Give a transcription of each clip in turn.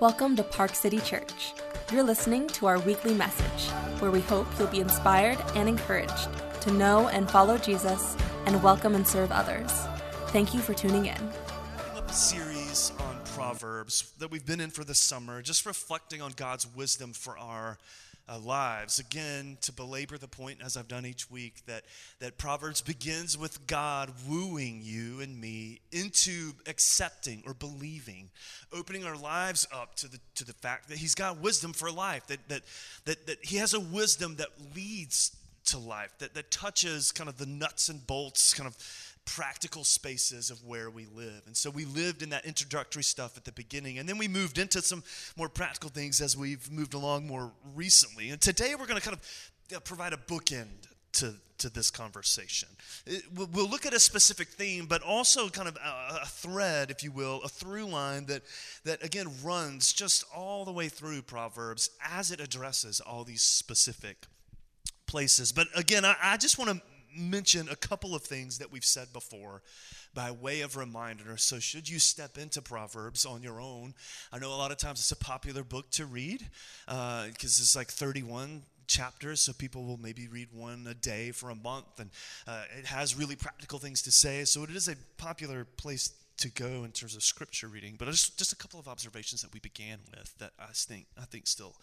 Welcome to Park City Church. You're listening to our weekly message, where we hope you'll be inspired and encouraged to know and follow Jesus and welcome and serve others. Thank you for tuning in. A series on Proverbs that we've been in for the summer, just reflecting on God's wisdom for our uh, lives. Again, to belabor the point, as I've done each week, that, that Proverbs begins with God wooing you and me into accepting or believing, opening our lives up to the, to the fact that He's got wisdom for life, that, that, that, that He has a wisdom that leads to life, that, that touches kind of the nuts and bolts, kind of practical spaces of where we live. And so we lived in that introductory stuff at the beginning, and then we moved into some more practical things as we've moved along more recently. And today we're going to kind of provide a bookend to, to this conversation. We'll look at a specific theme, but also kind of a, a, thread, if you will, a through line that, that again runs just all the way through Proverbs as it addresses all these specific places. But again, I, I just want to mention a couple of things that we've said before by way of reminder. So, should you step into Proverbs on your own, I know a lot of times it's a popular book to read because uh, it's like 31 chapters, so people will maybe read one a day for a month, and uh, it has really practical things to say. So, it is a popular place to go in terms of scripture reading. But just, just a couple of observations that we began with that I think, I think still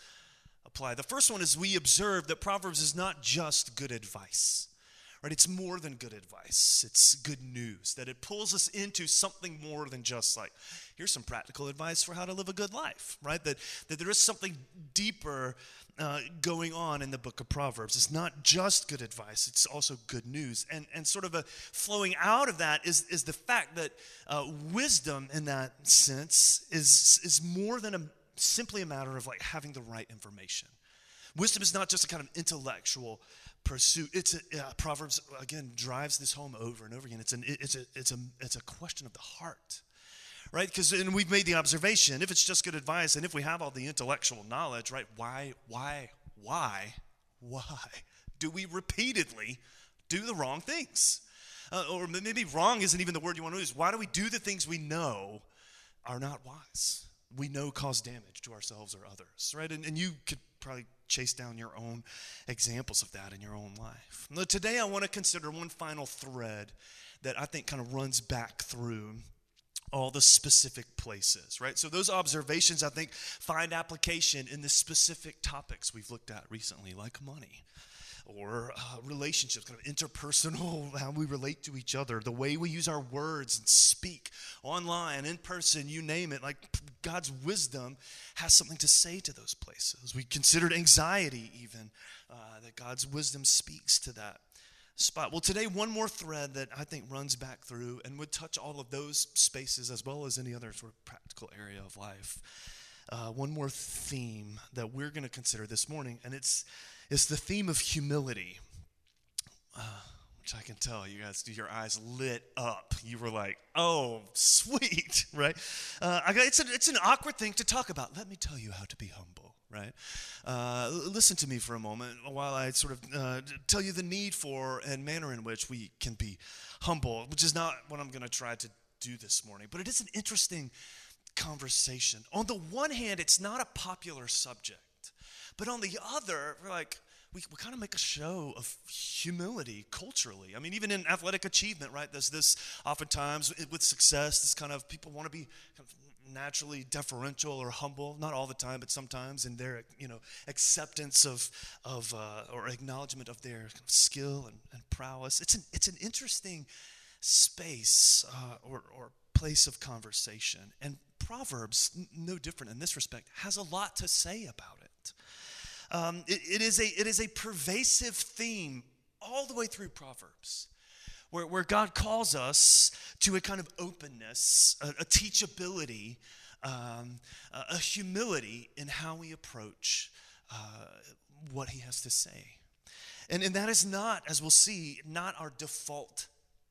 apply. The first one is we observe that Proverbs is not just good advice. Right? It's more than good advice. It's good news that it pulls us into something more than just like, here's some practical advice for how to live a good life, right? That, that there is something deeper uh, going on in the book of Proverbs. It's not just good advice, it's also good news. And, and sort of a flowing out of that is, is the fact that uh, wisdom, in that sense, is, is more than a, simply a matter of like having the right information. Wisdom is not just a kind of intellectual pursuit. It's a, uh, Proverbs again drives this home over and over again. It's an it's a it's a it's a question of the heart, right? Because and we've made the observation if it's just good advice and if we have all the intellectual knowledge, right? Why why why why do we repeatedly do the wrong things? Uh, or maybe wrong isn't even the word you want to use. Why do we do the things we know are not wise? We know cause damage to ourselves or others, right? And, and you could probably chase down your own examples of that in your own life. Now, today, I want to consider one final thread that I think kind of runs back through all the specific places, right? So, those observations, I think, find application in the specific topics we've looked at recently, like money or uh, relationships, kind of interpersonal, how we relate to each other, the way we use our words and speak online, in person, you name it. Like God's wisdom has something to say to those places. We considered anxiety, even, uh, that God's wisdom speaks to that spot. Well, today, one more thread that I think runs back through and would touch all of those spaces as well as any other sort of practical area of life. Uh, one more theme that we're going to consider this morning, and it's it's the theme of humility. Uh, I can tell you guys, your eyes lit up. You were like, "Oh, sweet!" Right? Uh, it's, a, it's an awkward thing to talk about. Let me tell you how to be humble. Right? Uh, listen to me for a moment while I sort of uh, tell you the need for and manner in which we can be humble, which is not what I'm going to try to do this morning. But it is an interesting conversation. On the one hand, it's not a popular subject. But on the other, we're like, we, we kind of make a show of humility culturally. I mean, even in athletic achievement, right? There's this oftentimes with success, this kind of people want to be kind of naturally deferential or humble, not all the time, but sometimes in their, you know, acceptance of, of uh, or acknowledgement of their kind of skill and, and, prowess. It's an, it's an interesting space uh, or, or place of conversation. And Proverbs, no different in this respect, has a lot to say about it. Um, it, it, is a, it is a pervasive theme all the way through Proverbs, where, where God calls us to a kind of openness, a, a teachability, um, a, humility in how we approach uh, what He has to say. And, and that is not, as we'll see, not our default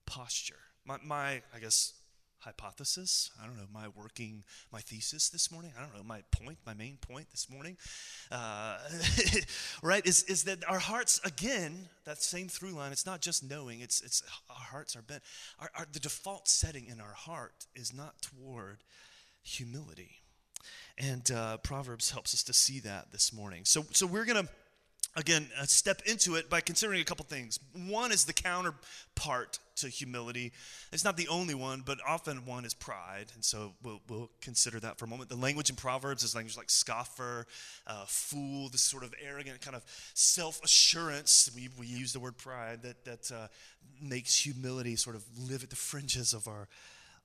posture. My, my I guess, hypothesis. I don't know, my working, my thesis this morning. I don't know, my point, my main point this morning. Uh, right, is, is that our hearts, again, that same through line, it's not just knowing, it's, it's our hearts are bent. Our, our, the default setting in our heart is not toward humility. And uh, Proverbs helps us to see that this morning. So, so we're going to again uh, step into it by considering a couple things. One is the counterpart to humility. It's not the only one but often one is pride and so we'll, we'll consider that for a moment. The language in proverbs is language like scoffer uh, fool this sort of arrogant kind of self-assurance. We, we use the word pride that, that uh, makes humility sort of live at the fringes of our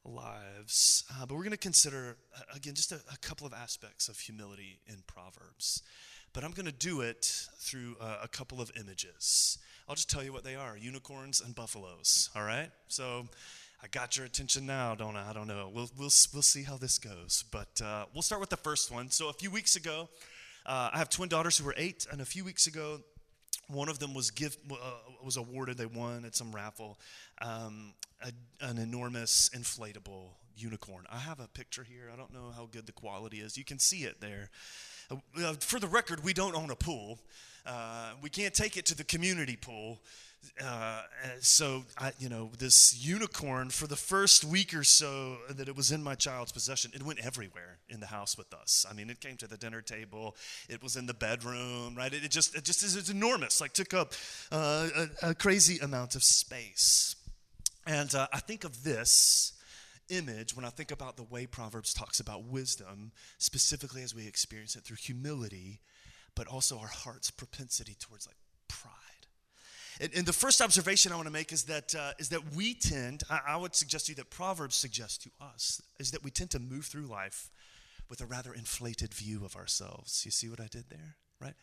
lives. Uh, but we're going to consider uh, again just a, a couple of aspects of humility in proverbs but I'm going to do it through uh, a couple of images. I'll just tell you what they are unicorns and buffaloes, all right? So I got your attention now, don't I? I don't know. We'll, we'll, we'll see how this goes. But uh, we'll start with the first one. So a few weeks ago, uh, I have twin daughters who were eight, and a few weeks ago, one of them was give, uh, was awarded. They won at some raffle um, a, an enormous inflatable unicorn. I have a picture here. I don't know how good the quality is. You can see it there. Uh, for the record, we don't own a pool. Uh, we can't take it to the community pool. Uh, so, I, you know, this unicorn, for the first week or so that it was in my child's possession, it went everywhere in the house with us. I mean, it came to the dinner table, it was in the bedroom, right? It, it just, it just is enormous, like took up uh, a, a, crazy amount of space. And uh, I think of this image when I think about the way Proverbs talks about wisdom, specifically as we experience it through humility, but also our heart's propensity towards like pride. And, and the first observation I want to make is that uh, is that we tend, I, I would suggest to you that Proverbs suggests to us, is that we tend to move through life with a rather inflated view of ourselves. You see what I did there, right?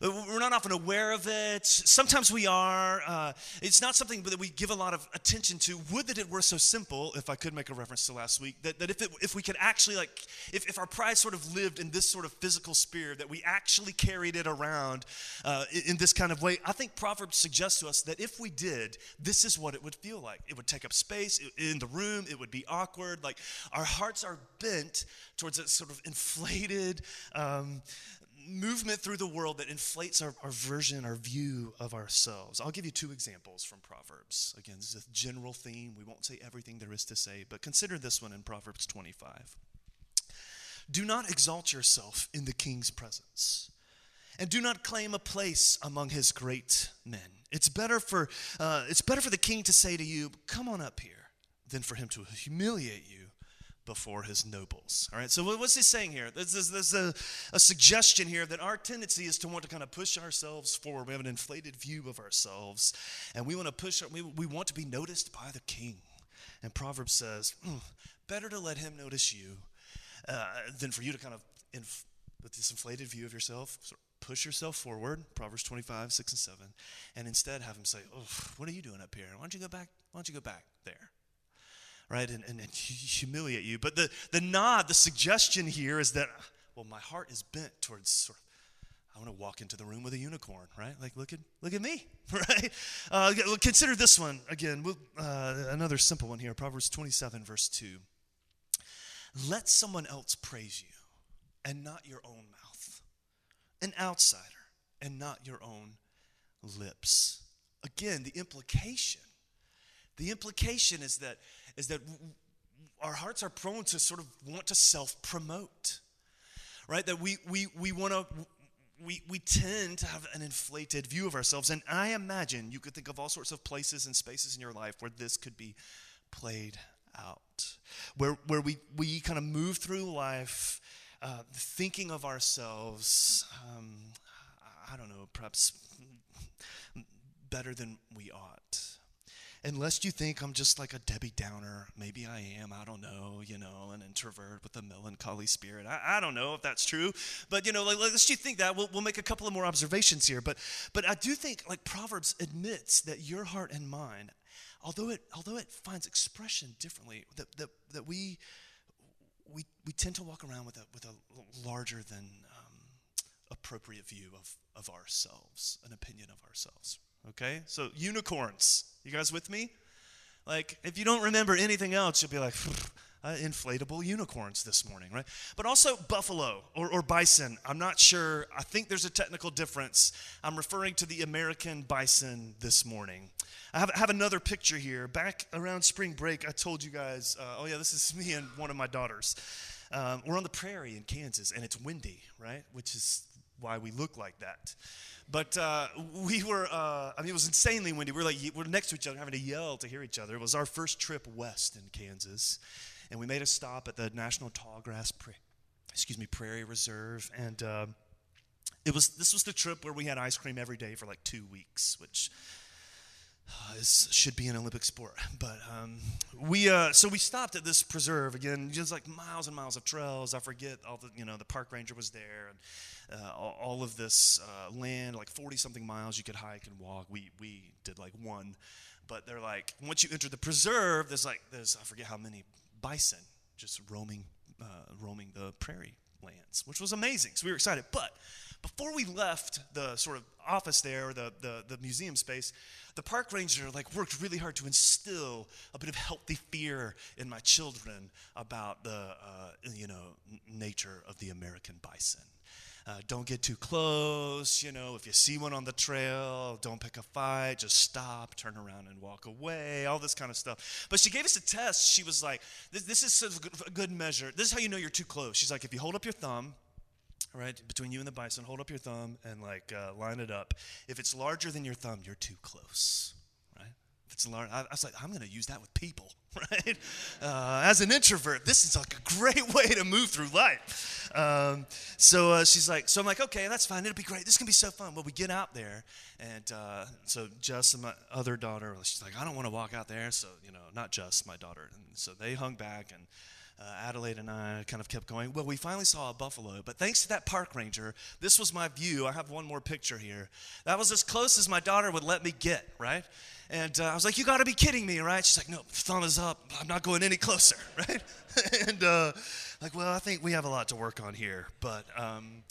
We're not often aware of it. Sometimes we are. Uh, it's not something that we give a lot of attention to. Would that it were so simple, if I could make a reference to last week, that, that if, it, if we could actually, like, if, if our pride sort of lived in this sort of physical sphere, that we actually carried it around uh, in, in this kind of way, I think Proverbs suggests to us that if we did, this is what it would feel like. It would take up space in the room, it would be awkward. Like, our hearts are bent towards a sort of inflated, um, movement through the world that inflates our, our version, our view of ourselves. I'll give you two examples from Proverbs. Again, this is a general theme. We won't say everything there is to say, but consider this one in Proverbs 25. Do not exalt yourself in the king's presence, and do not claim a place among his great men. It's better for, uh, it's better for the king to say to you, Come on up here, than for him to humiliate you before his nobles. All right, so what's he saying here? There's, a, a, suggestion here that our tendency is to want to kind of push ourselves forward. We have an inflated view of ourselves, and we want to push, we, we want to be noticed by the king. And Proverbs says, mm, better to let him notice you uh, than for you to kind of, inf- with this inflated view of yourself, sort of push yourself forward, Proverbs 25, 6 and 7, and instead have him say, oh, what are you doing up here? Why don't you go back? Why don't you go back there? Right, and, and, and humiliate you. But the, the nod, the suggestion here is that, well, my heart is bent towards sort of, I want to walk into the room with a unicorn, right? Like, look at, look at me, right? Uh, consider this one again, uh, another simple one here Proverbs 27, verse 2. Let someone else praise you and not your own mouth, an outsider and not your own lips. Again, the implication the implication is that is that our hearts are prone to sort of want to self promote, right? That we, we, we want to. We, we tend to have an inflated view of ourselves. And I imagine you could think of all sorts of places and spaces in your life where this could be played out. Where, where we, we kind of move through life uh, thinking of ourselves, um, I don't know, perhaps better than we ought unless you think I'm just like a Debbie Downer, maybe I am, I don't know, you know, an introvert with a melancholy spirit. I, I don't know if that's true, but you know, like, unless you think that, we'll, we'll make a couple of more observations here. But, but I do think like Proverbs admits that your heart and mine, although it, although it finds expression differently, that, that, that we, we, we tend to walk around with a, with a larger than um, appropriate view of, of ourselves, an opinion of ourselves. Okay? So, unicorns. You guys with me? Like, if you don't remember anything else, you'll be like, uh, inflatable unicorns this morning, right? But also buffalo or, or bison. I'm not sure. I think there's a technical difference. I'm referring to the American bison this morning. I have, have another picture here. Back around spring break, I told you guys, uh, oh, yeah, this is me and one of my daughters. Um, we're on the prairie in Kansas, and it's windy, right? Which is why we look like that. But uh, we were, uh, I mean, it was insanely windy. We are like, we're next to each other, having to yell to hear each other. It was our first trip west in Kansas. And we made a stop at the National Tallgrass, pra- excuse me, Prairie Reserve. And uh, it was, this was the trip where we had ice cream every day for like two weeks, which this should be an Olympic sport. But um, we, uh, so we stopped at this preserve again, just like miles and miles of trails. I forget all the, you know, the park ranger was there, and uh, all, of this uh, land, like forty something miles you could hike and walk. We we did like one, but they're like once you enter the preserve, there's like there's I forget how many bison just roaming uh, roaming the prairie lands, which was amazing. So we were excited, but before we left the sort of office there, the, the, the museum space, the park ranger like worked really hard to instill a bit of healthy fear in my children about the uh, you know nature of the American bison. Uh, don't get too close. You know, if you see one on the trail, don't pick a fight. Just stop, turn around, and walk away. All this kind of stuff. But she gave us a test. She was like, "This, this is a good measure. This is how you know you're too close." She's like, "If you hold up your thumb." Right between you and the bison hold up your thumb and like uh, line it up. If it's larger than your thumb you're too close right? If it's large I, I was like i'm going to use that with people right? Uh, as an introvert this is like a great way to move through life. Um, so uh, she's like so i'm like okay that's fine. It'll be great. This can be so fun. Well we get out there and uh, so jess and my other daughter she's like i don't want to walk out there. So you know not jess my daughter. And so they hung back and uh, Adelaide and I kind of kept going. Well, we finally saw a buffalo, but thanks to that park ranger, this was my view. I have one more picture here. That was as close as my daughter would let me get, right? And uh, I was like, You got to be kidding me, right? She's like, No, thumb is up. I'm not going any closer, right? and uh, like, well, I think we have a lot to work on here. But, um,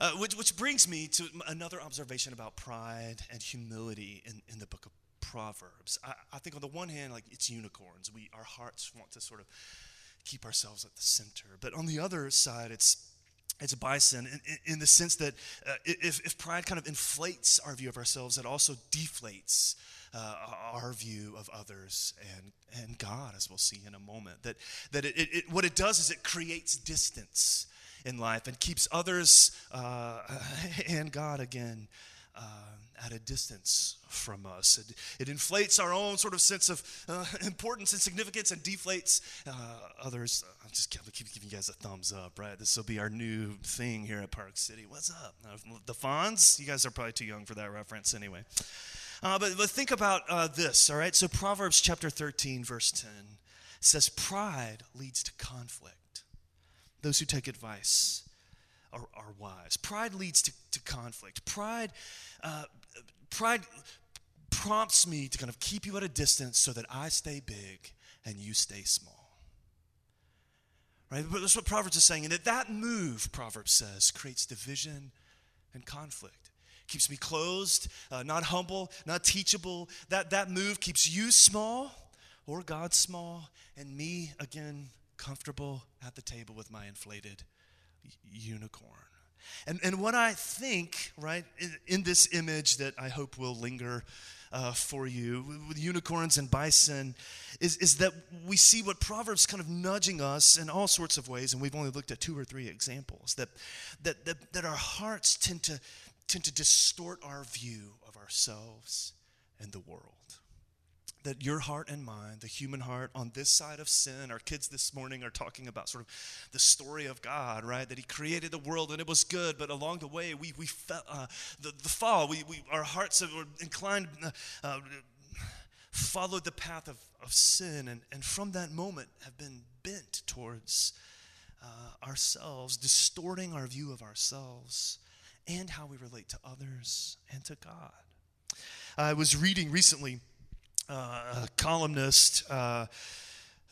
uh, which, which brings me to another observation about pride and humility in, in the book of Proverbs. I, I think on the one hand, like it's unicorns. We our hearts want to sort of keep ourselves at the center. But on the other side, it's it's a bison in, in, in the sense that uh, if, if pride kind of inflates our view of ourselves, it also deflates uh, our view of others and, and God, as we'll see in a moment. That, that it, it, what it does is it creates distance in life and keeps others uh, and God again uh, at a distance from us. It, it, inflates our own sort of sense of uh, importance and significance and deflates uh, others. I'm just keep, keep, giving you guys a thumbs up, right? This will be our new thing here at Park City. What's up? the Fonz? You guys are probably too young for that reference anyway. Uh, but, but think about uh, this, all right? So Proverbs chapter 13, verse 10 says, Pride leads to conflict. Those who take advice are, are wise. Pride leads to, to conflict. Pride, uh, pride prompts me to kind of keep you at a distance so that I stay big and you stay small. Right? But that's what Proverbs is saying. And that that move, Proverbs says, creates division and conflict. Keeps me closed, uh, not humble, not teachable. That, that move keeps you small or God small, and me, again, comfortable at the table with my inflated unicorn. And, and what I think, right, in, in this image that I hope will linger uh, for you with unicorns and bison is, is that we see what Proverbs kind of nudging us in all sorts of ways, and we've only looked at two or three examples, that, that, that, that our hearts tend to, tend to distort our view of ourselves and the world that your heart and mine, the human heart on this side of sin, our kids this morning are talking about sort of the story of God, right? That He created the world and it was good, but along the way, we, we felt uh, the, the fall, we, we, our hearts were inclined, uh, uh, followed the path of, of sin, and, and from that moment have been bent towards uh, ourselves, distorting our view of ourselves and how we relate to others and to God. I was reading recently a columnist uh,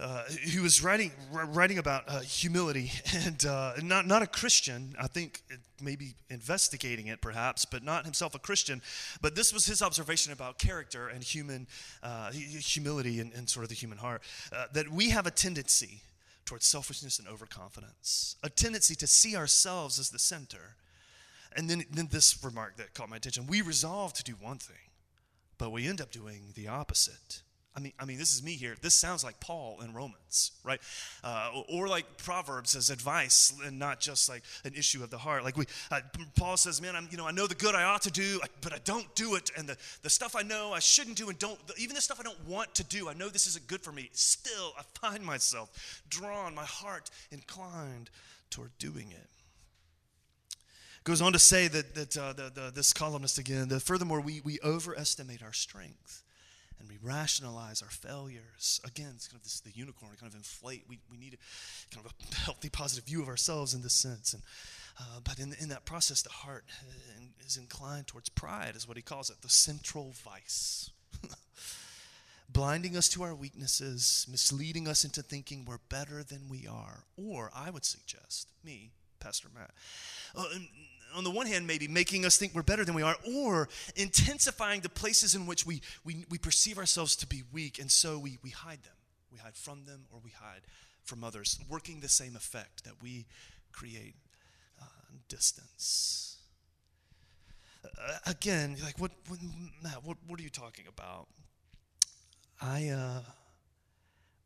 uh, who was writing writing about uh, humility and uh, not not a Christian. I think maybe investigating it perhaps, but not himself a Christian. But this was his observation about character and human uh, humility and, and, sort of the human heart. that we have a tendency towards selfishness and overconfidence, a tendency to see ourselves as the center. And then, then this remark that caught my attention: we resolve to do one thing but we end up doing the opposite I mean, I mean, this is me here. This sounds like Paul in Romans, right? Uh, or like Proverbs as advice, and not just like an issue of the heart. Like we, uh, Paul says, "Man, I'm, you know, I know the good I ought to do, but I don't do it, and the, the stuff I know I shouldn't do, and don't even the stuff I don't want to do. I know this isn't good for me. Still, I find myself drawn, my heart inclined toward doing it." Goes on to say that that uh, the, the, this columnist again. That furthermore, we we overestimate our strength and we rationalize our failures. Again, it's kind of this the unicorn, kind of inflate. We, we need a, kind of a healthy, positive view of ourselves in this sense. And, uh, but in, in that process, the heart uh, is inclined towards pride, is what he calls it, the central vice. Blinding us to our weaknesses, misleading us into thinking we're better than we are. Or, I would suggest, me, Pastor Matt, uh, on the one hand, maybe making us think we're better than we are, or intensifying the places in which we, we, we perceive ourselves to be weak, and so we, we hide them. We hide from them, or we hide from others, working the same effect that we create uh, distance. Uh, again, like what, what, Matt, what, what are you talking about? I, uh,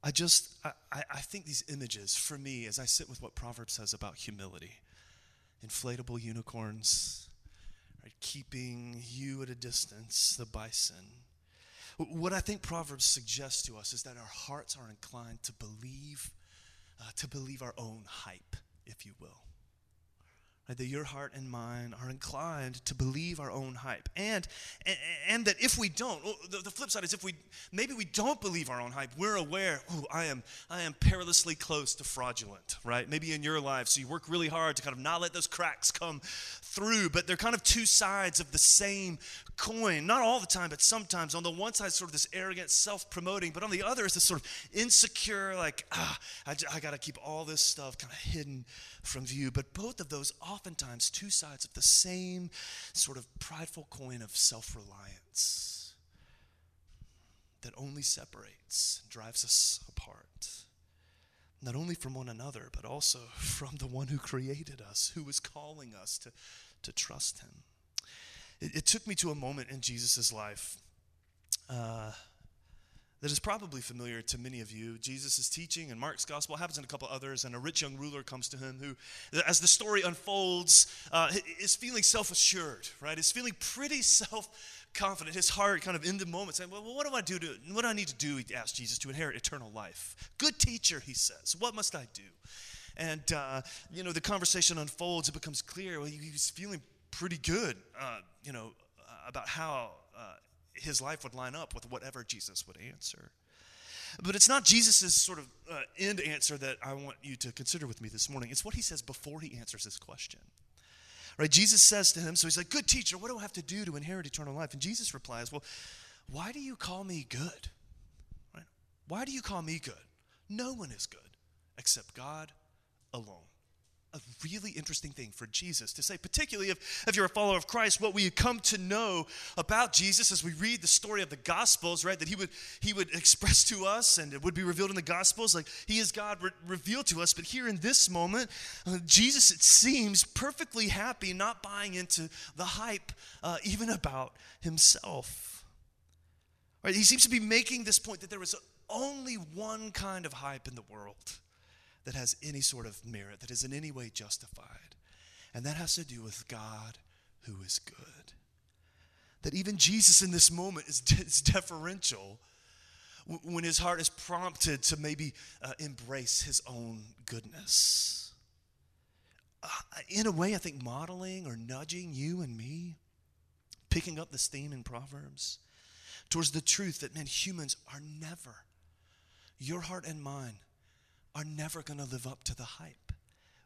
I just, I, I think these images for me, as I sit with what Proverbs says about humility, inflatable unicorns, right, keeping you at a distance, the bison. What I think Proverbs suggests to us is that our hearts are inclined to believe, uh, to believe our own hype, if you will that your heart and mine are inclined to believe our own hype. And, and, and that if we don't, the, the, flip side is if we, maybe we don't believe our own hype, we're aware, oh, I am, I am perilously close to fraudulent, right? Maybe in your life, so you work really hard to kind of not let those cracks come through, but they're kind of two sides of the same coin. Not all the time, but sometimes. On the one side, sort of this arrogant, self promoting, but on the other is this sort of insecure, like, ah, I, I got to keep all this stuff kind of hidden from view. But both of those, oftentimes, two sides of the same sort of prideful coin of self reliance that only separates, drives us apart. Not only from one another, but also from the one who created us, who is calling us to, to trust him. It, it took me to a moment in Jesus' life. Uh, that is probably familiar to many of you. Jesus is teaching in Mark's gospel, happens in a couple others, and a rich young ruler comes to him who, as the story unfolds, uh, is feeling self assured, right? Is feeling pretty self confident. His heart kind of in the moment saying, Well, what do I do to, what do I need to do, he asks Jesus, to inherit eternal life? Good teacher, he says. What must I do? And, uh, you know, the conversation unfolds. It becomes clear. Well, he's feeling pretty good, uh, you know, about how uh, his life would line up with whatever Jesus would answer. But it's not Jesus' sort of uh, end answer that I want you to consider with me this morning. It's what he says before he answers this question. Right? Jesus says to him, so he's like, Good teacher, what do I have to do to inherit eternal life? And Jesus replies, Well, why do you call me good? Right? Why do you call me good? No one is good except God alone a really interesting thing for Jesus to say, particularly if, if you're a follower of Christ, what we come to know about Jesus as we read the story of the Gospels, right? That he would he would express to us and it would be revealed in the Gospels, like he is God re- revealed to us. But here in this moment, uh, Jesus, it seems, perfectly happy, not buying into the hype uh, even about himself. Right? He seems to be making this point that there was only one kind of hype in the world that has any sort of merit, that is in any way justified. And that has to do with God who is good. That even Jesus in this moment is, is deferential when his heart is prompted to maybe uh, embrace his own goodness. Uh, in a way, I think modeling or nudging you and me, picking up this theme in Proverbs towards the truth that, man, humans are never, your heart and mine, are never going to live up to the hype.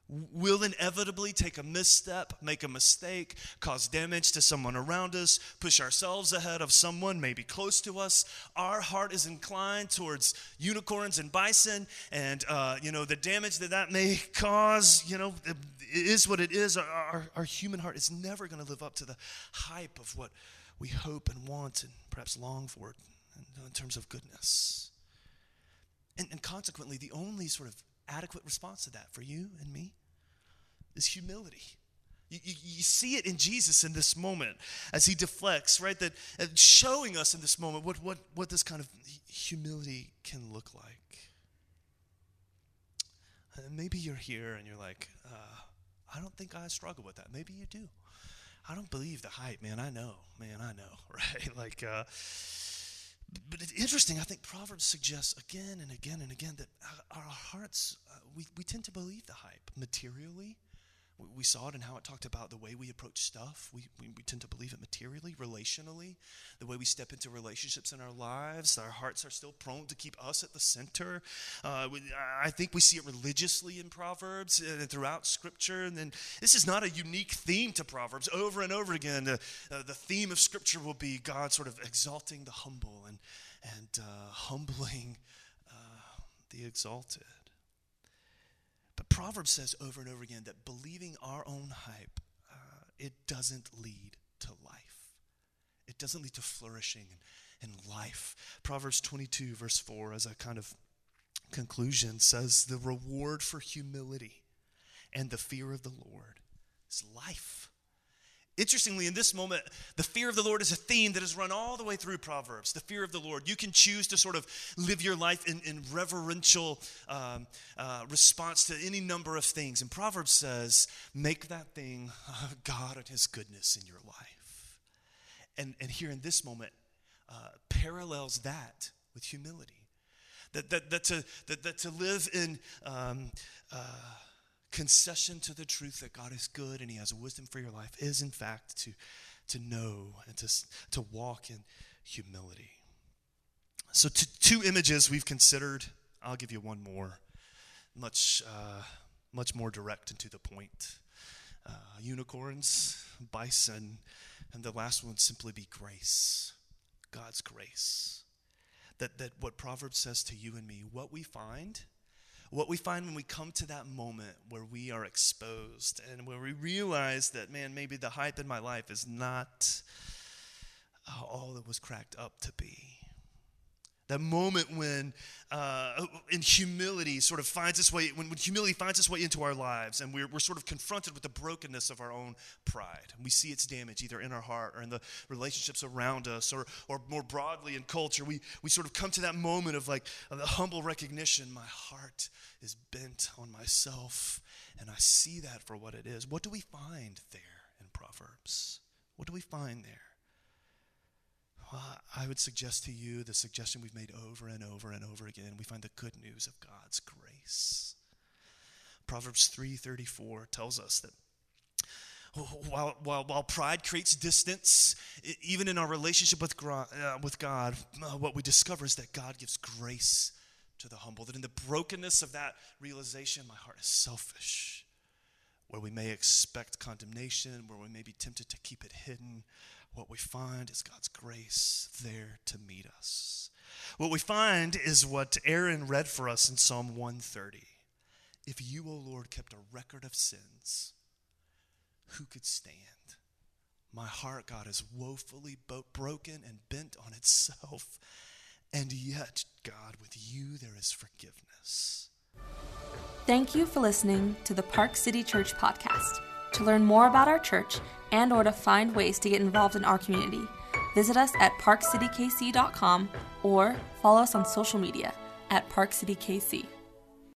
We'll inevitably take a misstep, make a mistake, cause damage to someone around us, push ourselves ahead of someone maybe close to us. Our heart is inclined towards unicorns and bison, and uh, you know the damage that that may cause. You know, it is what it is. Our, our, our human heart is never going to live up to the hype of what we hope and want and perhaps long for in, in terms of goodness. And, and consequently, the only sort of adequate response to that for you and me is humility. You, you, you, see it in Jesus in this moment as he deflects, right? That showing us in this moment what, what, what this kind of humility can look like. And maybe you're here and you're like, uh, I don't think I struggle with that. Maybe you do. I don't believe the hype, man. I know, man. I know, right? like, uh, but it's interesting. I think Proverbs suggests again and again and again that our hearts, uh, we, we tend to believe the hype materially we saw it in how it talked about the way we approach stuff. We, we, we, tend to believe it materially, relationally, the way we step into relationships in our lives. Our hearts are still prone to keep us at the center. Uh, we, I think we see it religiously in Proverbs and throughout Scripture. And then this is not a unique theme to Proverbs. Over and over again, uh, the theme of Scripture will be God sort of exalting the humble and, and uh, humbling uh, the exalted. Proverbs says over and over again that believing our own hype, uh, it doesn't lead to life. It doesn't lead to flourishing and, and life. Proverbs 22, verse 4, as a kind of conclusion, says the reward for humility and the fear of the Lord is life. Interestingly, in this moment, the fear of the Lord is a theme that has run all the way through Proverbs. The fear of the Lord. You can choose to sort of live your life in, in reverential um, uh, response to any number of things. And Proverbs says, make that thing uh, God and His goodness in your life. And, and here in this moment, uh, parallels that with humility. That, that, that, to, that, that to live in. Um, uh, concession to the truth that God is good and He has wisdom for your life is, in fact, to, to know and to, to walk in humility. So, t- two images we've considered. I'll give you one more, much, uh, much more direct and to the point. Uh, unicorns, bison, and the last one would simply be grace, God's grace. That, that what Proverbs says to you and me, what we find what we find when we come to that moment where we are exposed and where we realize that, man, maybe the hype in my life is not uh, all that was cracked up to be. That moment when, uh, in humility, sort of finds its way, when, when humility finds its way into our lives, and we're, we're sort of confronted with the brokenness of our own pride. And we see its damage either in our heart or in the relationships around us, or, or more broadly in culture. We, we sort of come to that moment of like of the humble recognition my heart is bent on myself, and I see that for what it is. What do we find there in Proverbs? What do we find there? I would suggest to you the suggestion we've made over and over and over again. We find the good news of God's grace. Proverbs 3:34 tells us that while, while, while pride creates distance, even in our relationship with, uh, with God, uh, what we discover is that God gives grace to the humble. That in the brokenness of that realization, my heart is selfish. Where we may expect condemnation, where we may be tempted to keep it hidden, what we find is God's grace there to meet us. What we find is what Aaron read for us in Psalm 130. If you, O Lord, kept a record of sins, who could stand? My heart, God, is woefully bo- broken and bent on itself. And yet, God, with you there is forgiveness. Thank you for listening to the Park City Church podcast. To learn more about our church and or to find ways to get involved in our community, visit us at parkcitykc.com or follow us on social media at parkcitykc.